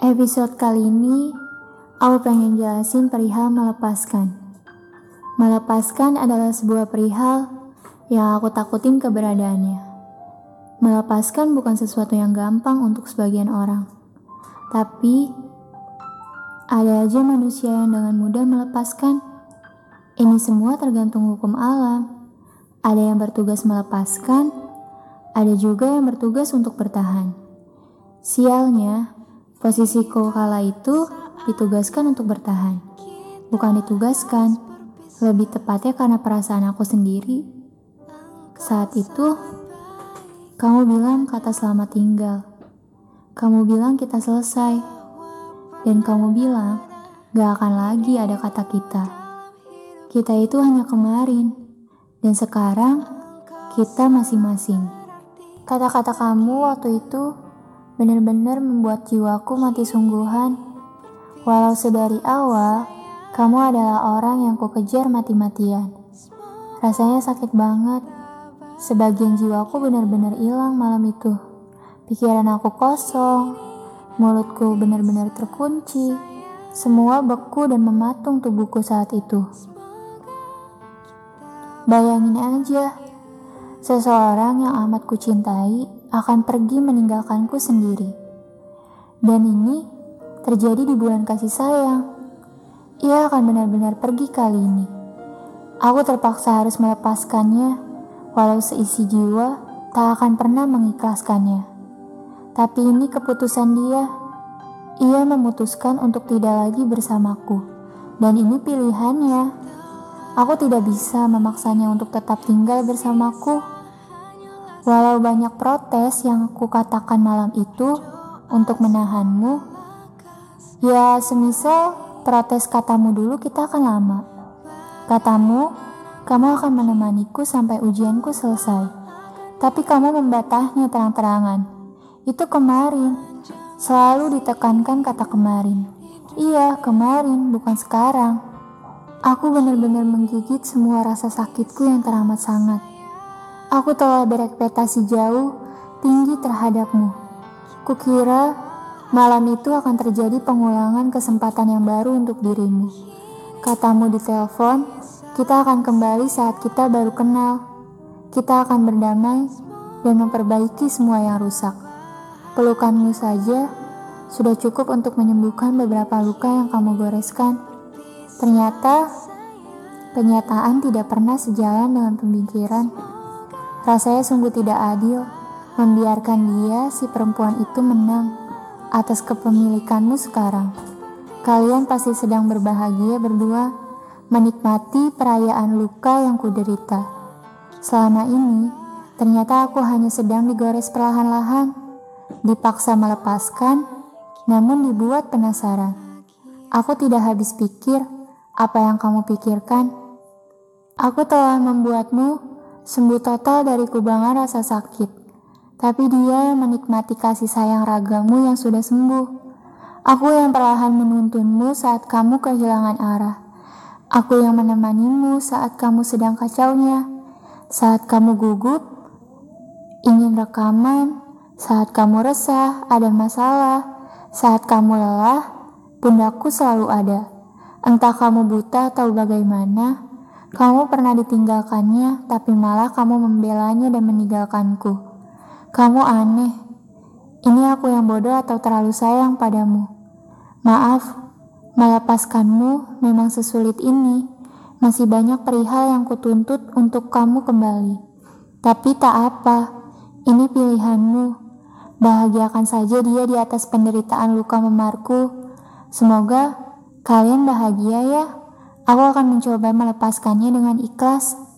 Episode kali ini, aku pengen jelasin perihal melepaskan. Melepaskan adalah sebuah perihal yang aku takutin keberadaannya. Melepaskan bukan sesuatu yang gampang untuk sebagian orang. Tapi, ada aja manusia yang dengan mudah melepaskan. Ini semua tergantung hukum alam. Ada yang bertugas melepaskan, ada juga yang bertugas untuk bertahan. Sialnya, posisiku kala itu ditugaskan untuk bertahan. Bukan ditugaskan, lebih tepatnya karena perasaan aku sendiri. Saat itu, kamu bilang kata selamat tinggal. Kamu bilang kita selesai. Dan kamu bilang gak akan lagi ada kata kita. Kita itu hanya kemarin. Dan sekarang kita masing-masing. Kata-kata kamu waktu itu benar-benar membuat jiwaku mati sungguhan. Walau sedari awal, kamu adalah orang yang kukejar mati-matian. Rasanya sakit banget. Sebagian jiwaku benar-benar hilang malam itu. Pikiran aku kosong, mulutku benar-benar terkunci. Semua beku dan mematung tubuhku saat itu. Bayangin aja, Seseorang yang amat kucintai akan pergi meninggalkanku sendiri. Dan ini terjadi di bulan kasih sayang. Ia akan benar-benar pergi kali ini. Aku terpaksa harus melepaskannya, walau seisi jiwa tak akan pernah mengikhlaskannya. Tapi ini keputusan dia. Ia memutuskan untuk tidak lagi bersamaku. Dan ini pilihannya. Aku tidak bisa memaksanya untuk tetap tinggal bersamaku. Walau banyak protes yang aku katakan malam itu untuk menahanmu, ya semisal protes katamu dulu kita akan lama. Katamu, kamu akan menemaniku sampai ujianku selesai. Tapi kamu membatahnya terang-terangan. Itu kemarin. Selalu ditekankan kata kemarin. Iya, kemarin, bukan sekarang. Aku benar-benar menggigit semua rasa sakitku yang teramat sangat. Aku telah berekspektasi jauh, tinggi terhadapmu. Kukira malam itu akan terjadi pengulangan kesempatan yang baru untuk dirimu. Katamu di telepon, kita akan kembali saat kita baru kenal. Kita akan berdamai dan memperbaiki semua yang rusak. Pelukanmu saja sudah cukup untuk menyembuhkan beberapa luka yang kamu goreskan. Ternyata kenyataan tidak pernah sejalan dengan pemikiran. Rasanya sungguh tidak adil membiarkan dia si perempuan itu menang atas kepemilikanmu sekarang. Kalian pasti sedang berbahagia berdua menikmati perayaan luka yang kuderita. Selama ini, ternyata aku hanya sedang digores perlahan-lahan, dipaksa melepaskan, namun dibuat penasaran. Aku tidak habis pikir apa yang kamu pikirkan. Aku telah membuatmu sembuh total dari kubangan rasa sakit, tapi dia yang menikmati kasih sayang ragamu yang sudah sembuh. Aku yang perlahan menuntunmu saat kamu kehilangan arah. Aku yang menemanimu saat kamu sedang kacaunya, saat kamu gugup, ingin rekaman, saat kamu resah, ada masalah, saat kamu lelah, pundakku selalu ada. Entah kamu buta atau bagaimana, kamu pernah ditinggalkannya, tapi malah kamu membelanya dan meninggalkanku. Kamu aneh. Ini aku yang bodoh atau terlalu sayang padamu. Maaf, melepaskanmu memang sesulit ini. Masih banyak perihal yang kutuntut untuk kamu kembali. Tapi tak apa, ini pilihanmu. Bahagiakan saja dia di atas penderitaan luka memarku. Semoga Kalian bahagia ya? Aku akan mencoba melepaskannya dengan ikhlas.